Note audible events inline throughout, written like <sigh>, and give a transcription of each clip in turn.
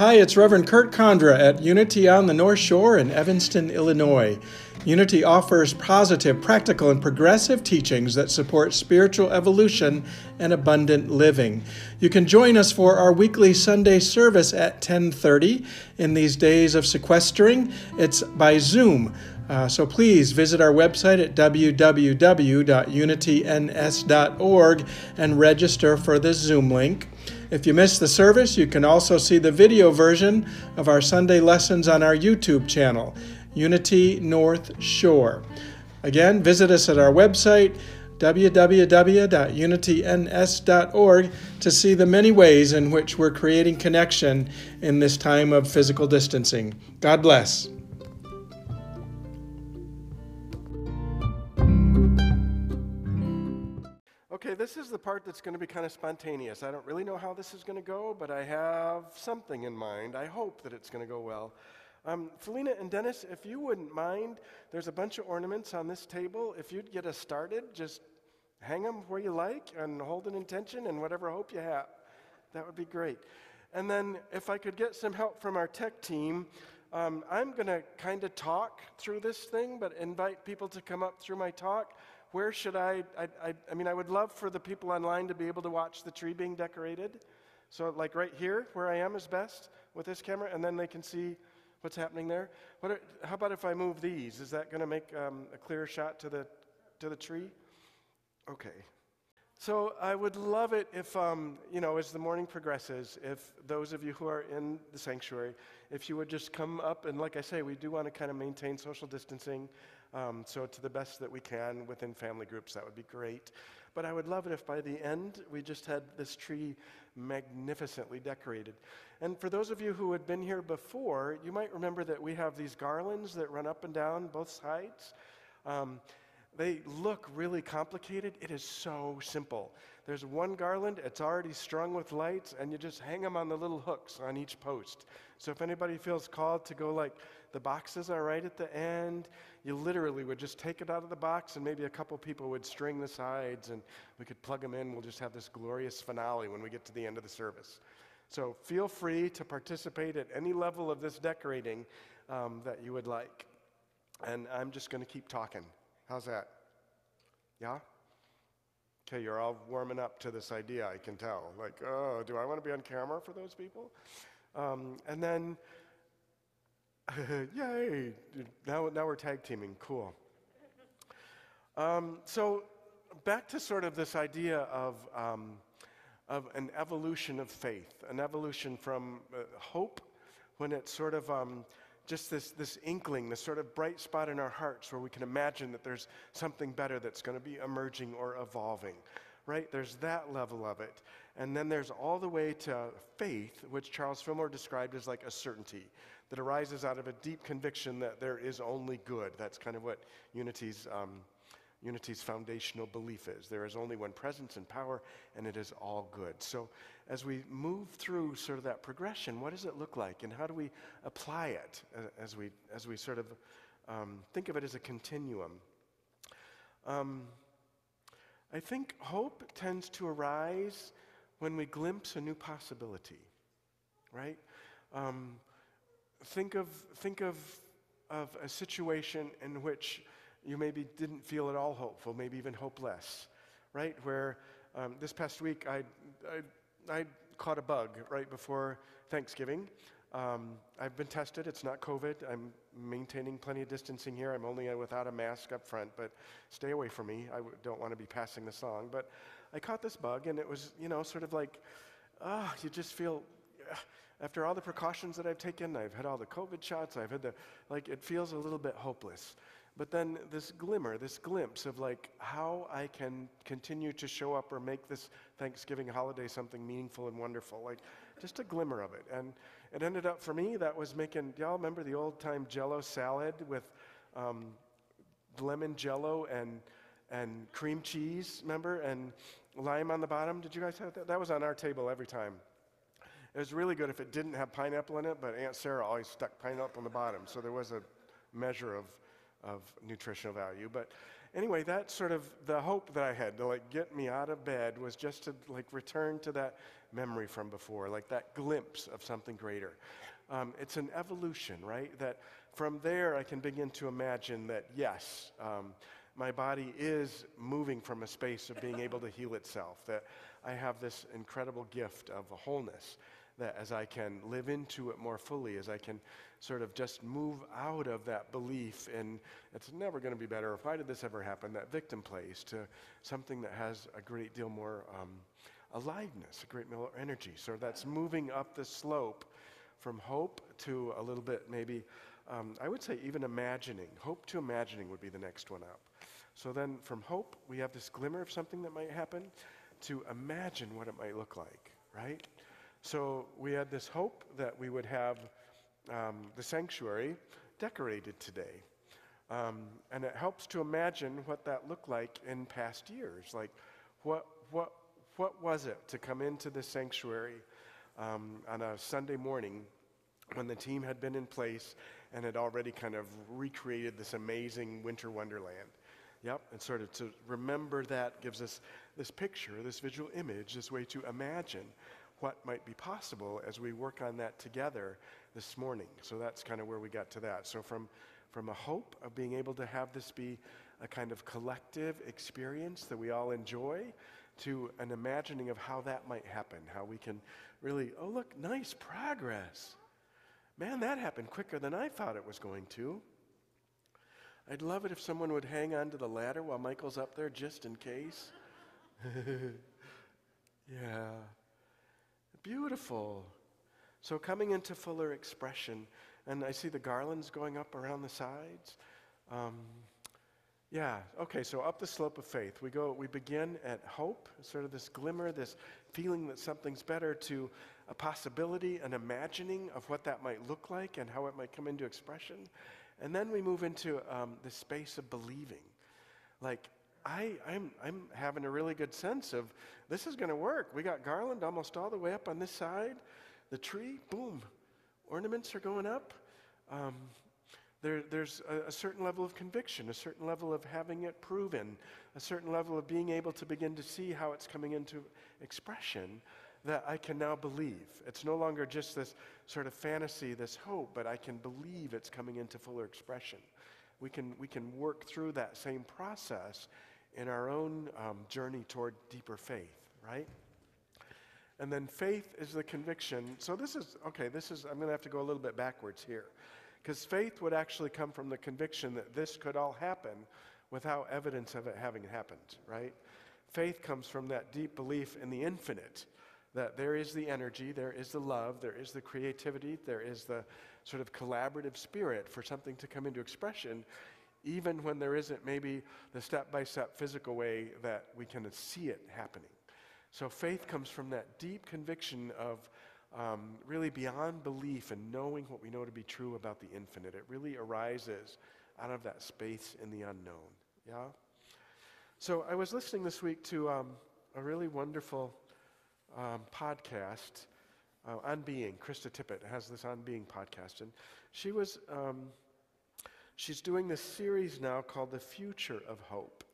Hi, it's Reverend Kurt Condra at Unity on the North Shore in Evanston, Illinois. Unity offers positive, practical, and progressive teachings that support spiritual evolution and abundant living. You can join us for our weekly Sunday service at 10:30 in these days of sequestering. It's by Zoom. Uh, so please visit our website at www.unityns.org and register for the Zoom link. If you missed the service, you can also see the video version of our Sunday lessons on our YouTube channel, Unity North Shore. Again, visit us at our website, www.unityns.org, to see the many ways in which we're creating connection in this time of physical distancing. God bless. This is the part that's going to be kind of spontaneous. I don't really know how this is going to go, but I have something in mind. I hope that it's going to go well. Um, Felina and Dennis, if you wouldn't mind, there's a bunch of ornaments on this table. If you'd get us started, just hang them where you like and hold an intention and whatever hope you have. That would be great. And then, if I could get some help from our tech team, um, I'm going to kind of talk through this thing, but invite people to come up through my talk where should I, I, I, I mean, I would love for the people online to be able to watch the tree being decorated. So, like right here, where I am is best with this camera, and then they can see what's happening there. What are, how about if I move these? Is that going to make um, a clearer shot to the, to the tree? Okay. So I would love it if, um, you know, as the morning progresses, if those of you who are in the sanctuary, if you would just come up and, like I say, we do want to kind of maintain social distancing. Um, so, to the best that we can within family groups, that would be great. But I would love it if by the end we just had this tree magnificently decorated. And for those of you who had been here before, you might remember that we have these garlands that run up and down both sides. Um, they look really complicated. It is so simple. There's one garland, it's already strung with lights, and you just hang them on the little hooks on each post. So if anybody feels called to go like the boxes are right at the end. You literally would just take it out of the box, and maybe a couple people would string the sides, and we could plug them in. We'll just have this glorious finale when we get to the end of the service. So feel free to participate at any level of this decorating um, that you would like. And I'm just going to keep talking. How's that? Yeah? Okay, you're all warming up to this idea, I can tell. Like, oh, do I want to be on camera for those people? Um, and then <laughs> Yay! Now, now we're tag teaming. Cool. Um, so, back to sort of this idea of, um, of an evolution of faith, an evolution from uh, hope when it's sort of um, just this, this inkling, this sort of bright spot in our hearts where we can imagine that there's something better that's going to be emerging or evolving, right? There's that level of it. And then there's all the way to faith, which Charles Fillmore described as like a certainty that arises out of a deep conviction that there is only good. That's kind of what Unity's, um, Unity's foundational belief is. There is only one presence and power, and it is all good. So, as we move through sort of that progression, what does it look like, and how do we apply it as we, as we sort of um, think of it as a continuum? Um, I think hope tends to arise when we glimpse a new possibility, right? Um, think of, think of, of a situation in which you maybe didn't feel at all hopeful, maybe even hopeless, right? Where um, this past week I, I, I, caught a bug right before Thanksgiving. Um, I've been tested. It's not COVID. I'm maintaining plenty of distancing here. I'm only without a mask up front, but stay away from me. I don't want to be passing the song. But I caught this bug, and it was, you know, sort of like, ah, oh, you just feel. After all the precautions that I've taken, I've had all the COVID shots, I've had the, like, it feels a little bit hopeless. But then this glimmer, this glimpse of like how I can continue to show up or make this Thanksgiving holiday something meaningful and wonderful, like just a glimmer of it. And it ended up for me that was making. Y'all remember the old time Jello salad with um, lemon Jello and and cream cheese? Remember and lime on the bottom. Did you guys have that? That was on our table every time. It was really good if it didn't have pineapple in it, but Aunt Sarah always stuck pineapple on the bottom, so there was a measure of, of nutritional value. But anyway, that's sort of the hope that I had to like get me out of bed was just to like return to that memory from before, like that glimpse of something greater. Um, it's an evolution, right? That from there I can begin to imagine that yes, um, my body is moving from a space of being able to heal itself. That I have this incredible gift of wholeness. That as I can live into it more fully, as I can sort of just move out of that belief in it's never going to be better, or why did this ever happen, that victim place, to something that has a great deal more um, aliveness, a great deal more energy. So that's moving up the slope from hope to a little bit maybe, um, I would say even imagining. Hope to imagining would be the next one up. So then from hope, we have this glimmer of something that might happen to imagine what it might look like, right? So we had this hope that we would have um, the sanctuary decorated today. Um, and it helps to imagine what that looked like in past years. Like, what, what, what was it to come into the sanctuary um, on a Sunday morning when the team had been in place and had already kind of recreated this amazing winter wonderland? Yep, and sort of to remember that gives us this picture, this visual image, this way to imagine what might be possible as we work on that together this morning. So that's kind of where we got to that. So from from a hope of being able to have this be a kind of collective experience that we all enjoy to an imagining of how that might happen, how we can really, oh, look, nice progress. Man, that happened quicker than I thought it was going to. I'd love it if someone would hang on to the ladder while Michael's up there just in case. <laughs> yeah. Beautiful. So, coming into fuller expression, and I see the garlands going up around the sides. Um, yeah, okay, so up the slope of faith. We go, we begin at hope, sort of this glimmer, this feeling that something's better, to a possibility, an imagining of what that might look like and how it might come into expression. And then we move into um, the space of believing. Like, I, I'm, I'm having a really good sense of this is going to work. We got garland almost all the way up on this side. The tree, boom, ornaments are going up. Um, there, there's a, a, certain level of conviction, a certain level of having it proven, a certain level of being able to begin to see how it's coming into expression that I can now believe. It's no longer just this sort of fantasy, this hope, but I can believe it's coming into fuller expression. We can, we can work through that same process in our own um, journey toward deeper faith, right? And then faith is the conviction. So this is, okay, this is, I'm going to have to go a little bit backwards here. Because faith would actually come from the conviction that this could all happen without evidence of it having happened, right? Faith comes from that deep belief in the infinite, that there is the energy, there is the love, there is the creativity, there is the sort of collaborative spirit for something to come into expression, even when there isn't maybe the step by step physical way that we can see it happening. So faith comes from that deep conviction of um, really beyond belief and knowing what we know to be true about the infinite. It really arises out of that space in the unknown. Yeah? So I was listening this week to um, a really wonderful um, podcast uh, on being. Krista Tippett has this on being podcast, and she was um, she's doing this series now called The Future of Hope.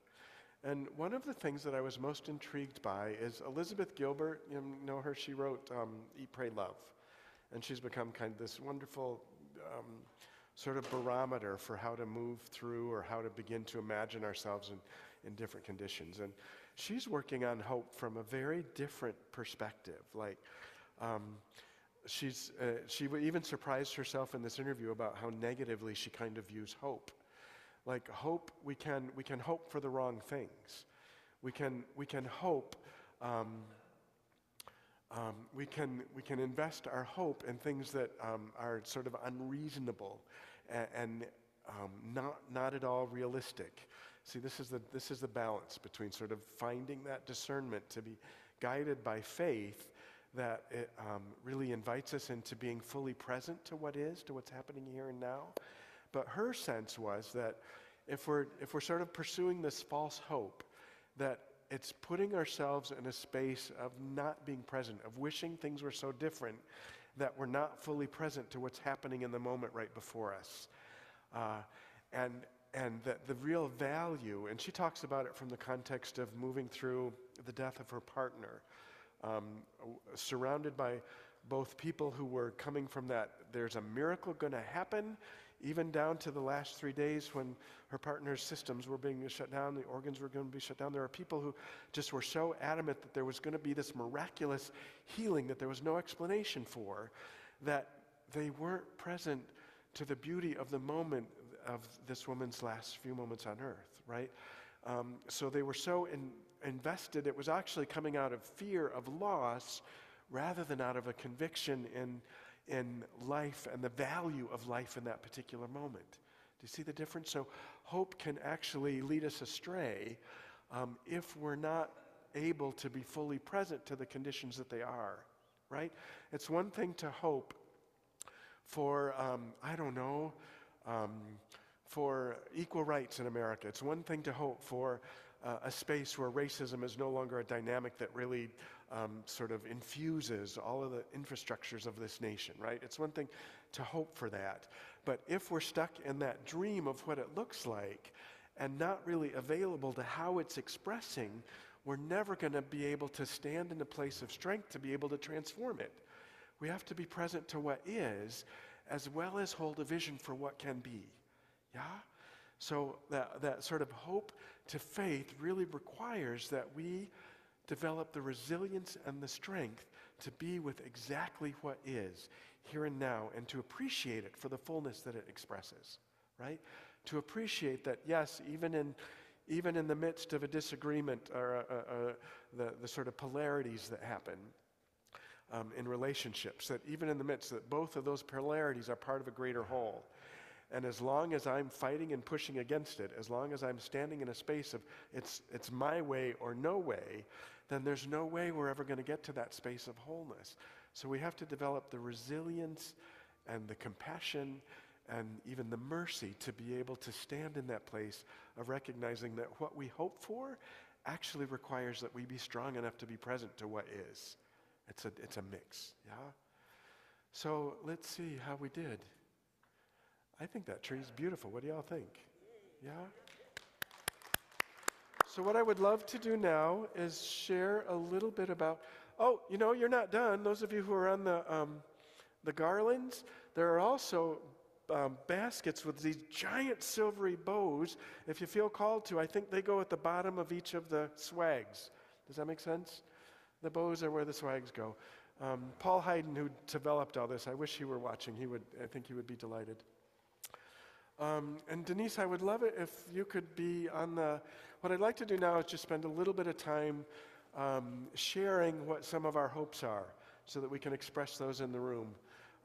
And one of the things that I was most intrigued by is Elizabeth Gilbert. You know her, she wrote um, Eat, Pray, Love. And she's become kind of this wonderful um, sort of barometer for how to move through or how to begin to imagine ourselves in, in different conditions. And she's working on hope from a very different perspective. Like, um, she's, uh, she even surprised herself in this interview about how negatively she kind of views hope like hope, we can, we can hope for the wrong things. We can, we can hope, um, um, we, can, we can invest our hope in things that um, are sort of unreasonable and, and um, not, not at all realistic. See, this is, the, this is the balance between sort of finding that discernment to be guided by faith that it um, really invites us into being fully present to what is, to what's happening here and now, but her sense was that if we're, if we're sort of pursuing this false hope, that it's putting ourselves in a space of not being present, of wishing things were so different that we're not fully present to what's happening in the moment right before us. Uh, and, and that the real value, and she talks about it from the context of moving through the death of her partner, um, surrounded by both people who were coming from that, there's a miracle going to happen, even down to the last three days when her partner's systems were being shut down, the organs were going to be shut down. There are people who just were so adamant that there was going to be this miraculous healing that there was no explanation for, that they weren't present to the beauty of the moment of this woman's last few moments on earth, right? Um, so they were so in, invested, it was actually coming out of fear of loss rather than out of a conviction in, in life and the value of life in that particular moment. Do you see the difference? So, hope can actually lead us astray um, if we're not able to be fully present to the conditions that they are, right? It's one thing to hope for, um, I don't know, um, for equal rights in America. It's one thing to hope for uh, a space where racism is no longer a dynamic that really um, sort of infuses all of the infrastructures of this nation, right? It's one thing to hope for that. But if we're stuck in that dream of what it looks like and not really available to how it's expressing, we're never going to be able to stand in a place of strength to be able to transform it. We have to be present to what is as well as hold a vision for what can be. Yeah? So that, that sort of hope to faith really requires that we develop the resilience and the strength to be with exactly what is here and now and to appreciate it for the fullness that it expresses, right? To appreciate that, yes, even in, even in the midst of a disagreement or uh, uh, the, the sort of polarities that happen, um, in relationships, that even in the midst that both of those polarities are part of a greater whole. And as long as I'm fighting and pushing against it, as long as I'm standing in a space of it's, it's my way or no way, then there's no way we're ever going to get to that space of wholeness. So we have to develop the resilience and the compassion and even the mercy to be able to stand in that place of recognizing that what we hope for actually requires that we be strong enough to be present to what is. It's a, it's a mix, yeah? So let's see how we did. I think that tree's beautiful. What do y'all think? Yeah? So, what I would love to do now is share a little bit about. Oh, you know, you're not done. Those of you who are on the, um, the garlands, there are also um, baskets with these giant silvery bows. If you feel called to, I think they go at the bottom of each of the swags. Does that make sense? The bows are where the swags go. Um, Paul Hayden, who developed all this, I wish he were watching. He would, I think he would be delighted. Um, and Denise, I would love it if you could be on the. What I'd like to do now is just spend a little bit of time um, sharing what some of our hopes are so that we can express those in the room.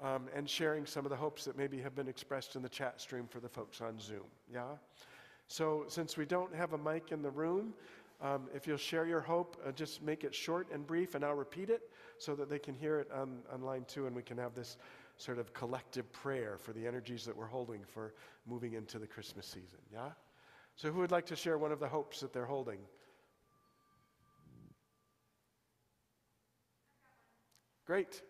Um, and sharing some of the hopes that maybe have been expressed in the chat stream for the folks on Zoom. Yeah? So, since we don't have a mic in the room, um, if you'll share your hope, uh, just make it short and brief, and I'll repeat it so that they can hear it on, online too, and we can have this sort of collective prayer for the energies that we're holding for moving into the Christmas season. Yeah? So, who would like to share one of the hopes that they're holding? Great.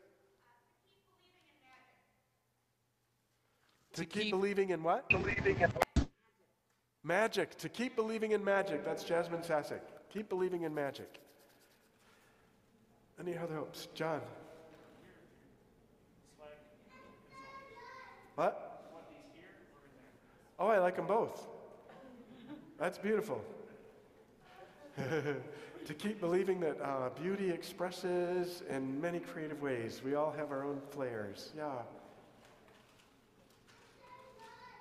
To, keep, keep- believing in what? Believing in magic. To keep believing in magic. That's Jasmine Sasek. Keep believing in magic. Any other hopes? John. What? Oh, I like them both. That's beautiful. <laughs> to keep believing that uh, beauty expresses in many creative ways. We all have our own flairs. Yeah.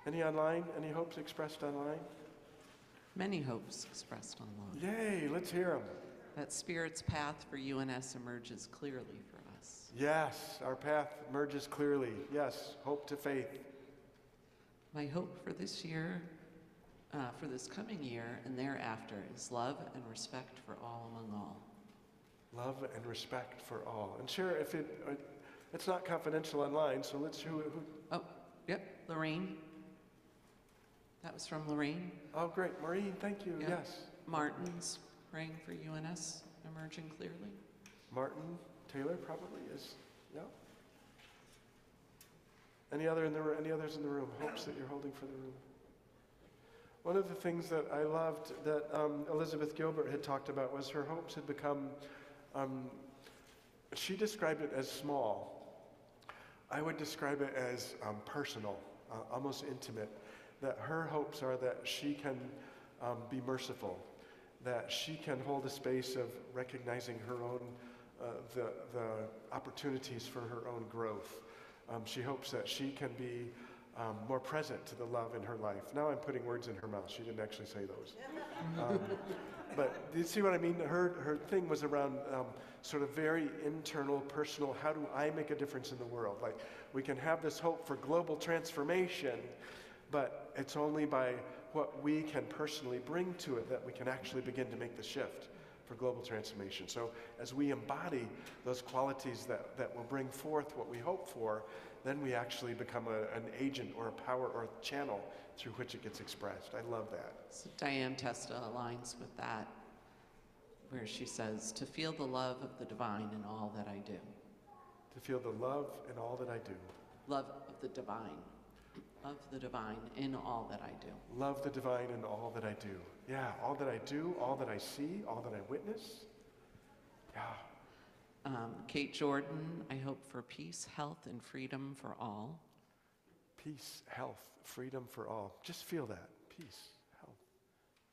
Any online? Any hopes expressed online? Many hopes expressed online. Yay, let's hear them. That Spirit's path for UNS emerges clearly for us. Yes, our path merges clearly. Yes, hope to faith. My hope for this year, uh, for this coming year and thereafter, is love and respect for all among all. Love and respect for all. And share if it, uh, it's not confidential online, so let's who, who Oh, yep, Lorraine. That was from Lorraine. Oh, great. Maureen, thank you. Yeah. Yes. Martin's praying for UNS emerging clearly. Martin Taylor probably is. No. Any other in the any others in the room? Hopes that you're holding for the room. One of the things that I loved that um, Elizabeth Gilbert had talked about was her hopes had become, um, she described it as small. I would describe it as um, personal, uh, almost intimate. That her hopes are that she can um, be merciful, that she can hold a space of recognizing her own, uh, the, the opportunities for her own growth. Um, she hopes that she can be um, more present to the love in her life. Now I'm putting words in her mouth. She didn't actually say those. <laughs> Um, but do you see what I mean? Her, her thing was around um, sort of very internal, personal, how do I make a difference in the world? Like, we can have this hope for global transformation, but it's only by what we can personally bring to it that we can actually begin to make the shift for global transformation. So, as we embody those qualities that, that will bring forth what we hope for, then we actually become a, an agent or a power or a channel through which it gets expressed. I love that. So Diane Testa aligns with that, where she says, To feel the love of the divine in all that I do. To feel the love in all that I do. Love of the divine. Of the divine in all that I do. Love the divine in all that I do. Yeah, all that I do, all that I see, all that I witness. Yeah. Um, Kate Jordan, I hope for peace, health, and freedom for all. Peace, health, freedom for all. Just feel that. Peace, health,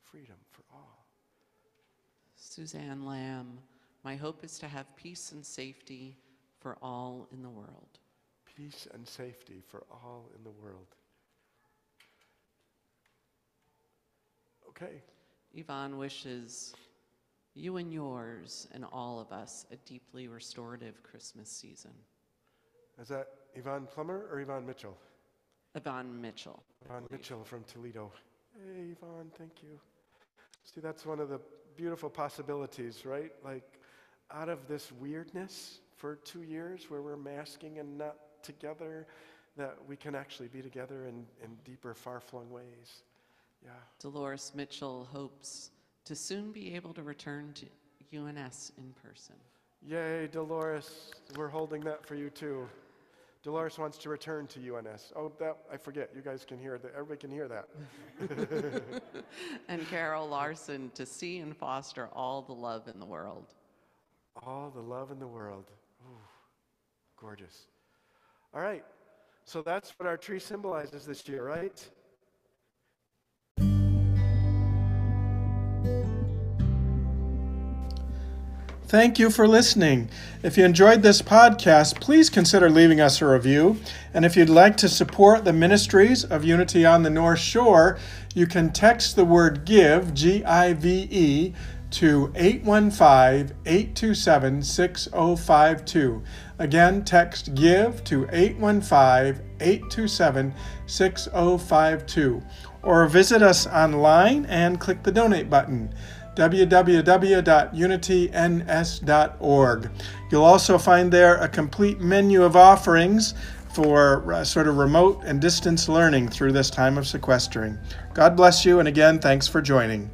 freedom for all. Suzanne Lamb, my hope is to have peace and safety for all in the world. Peace and safety for all in the world. Okay. Yvonne wishes you and yours and all of us a deeply restorative Christmas season. Is that Yvonne Plummer or Yvonne Mitchell? Yvonne Mitchell. Yvonne Mitchell from Toledo. Hey, Yvonne, thank you. See, that's one of the beautiful possibilities, right? Like, out of this weirdness for two years where we're masking and not together, that we can actually be together in, in deeper, far flung ways. Yeah. Dolores Mitchell hopes to soon be able to return to UNS in person. Yay, Dolores. We're holding that for you too. Dolores wants to return to UNS. Oh, that I forget. You guys can hear that. Everybody can hear that. <laughs> and Carol Larson to see and foster all the love in the world. All the love in the world. Ooh, gorgeous. All right. So that's what our tree symbolizes this year, right? Thank you for listening. If you enjoyed this podcast, please consider leaving us a review. And if you'd like to support the ministries of Unity on the North Shore, you can text the word GIVE, G I V E, to 815 827 6052. Again, text GIVE to 815 827 6052. Or visit us online and click the donate button www.unityns.org. You'll also find there a complete menu of offerings for uh, sort of remote and distance learning through this time of sequestering. God bless you, and again, thanks for joining.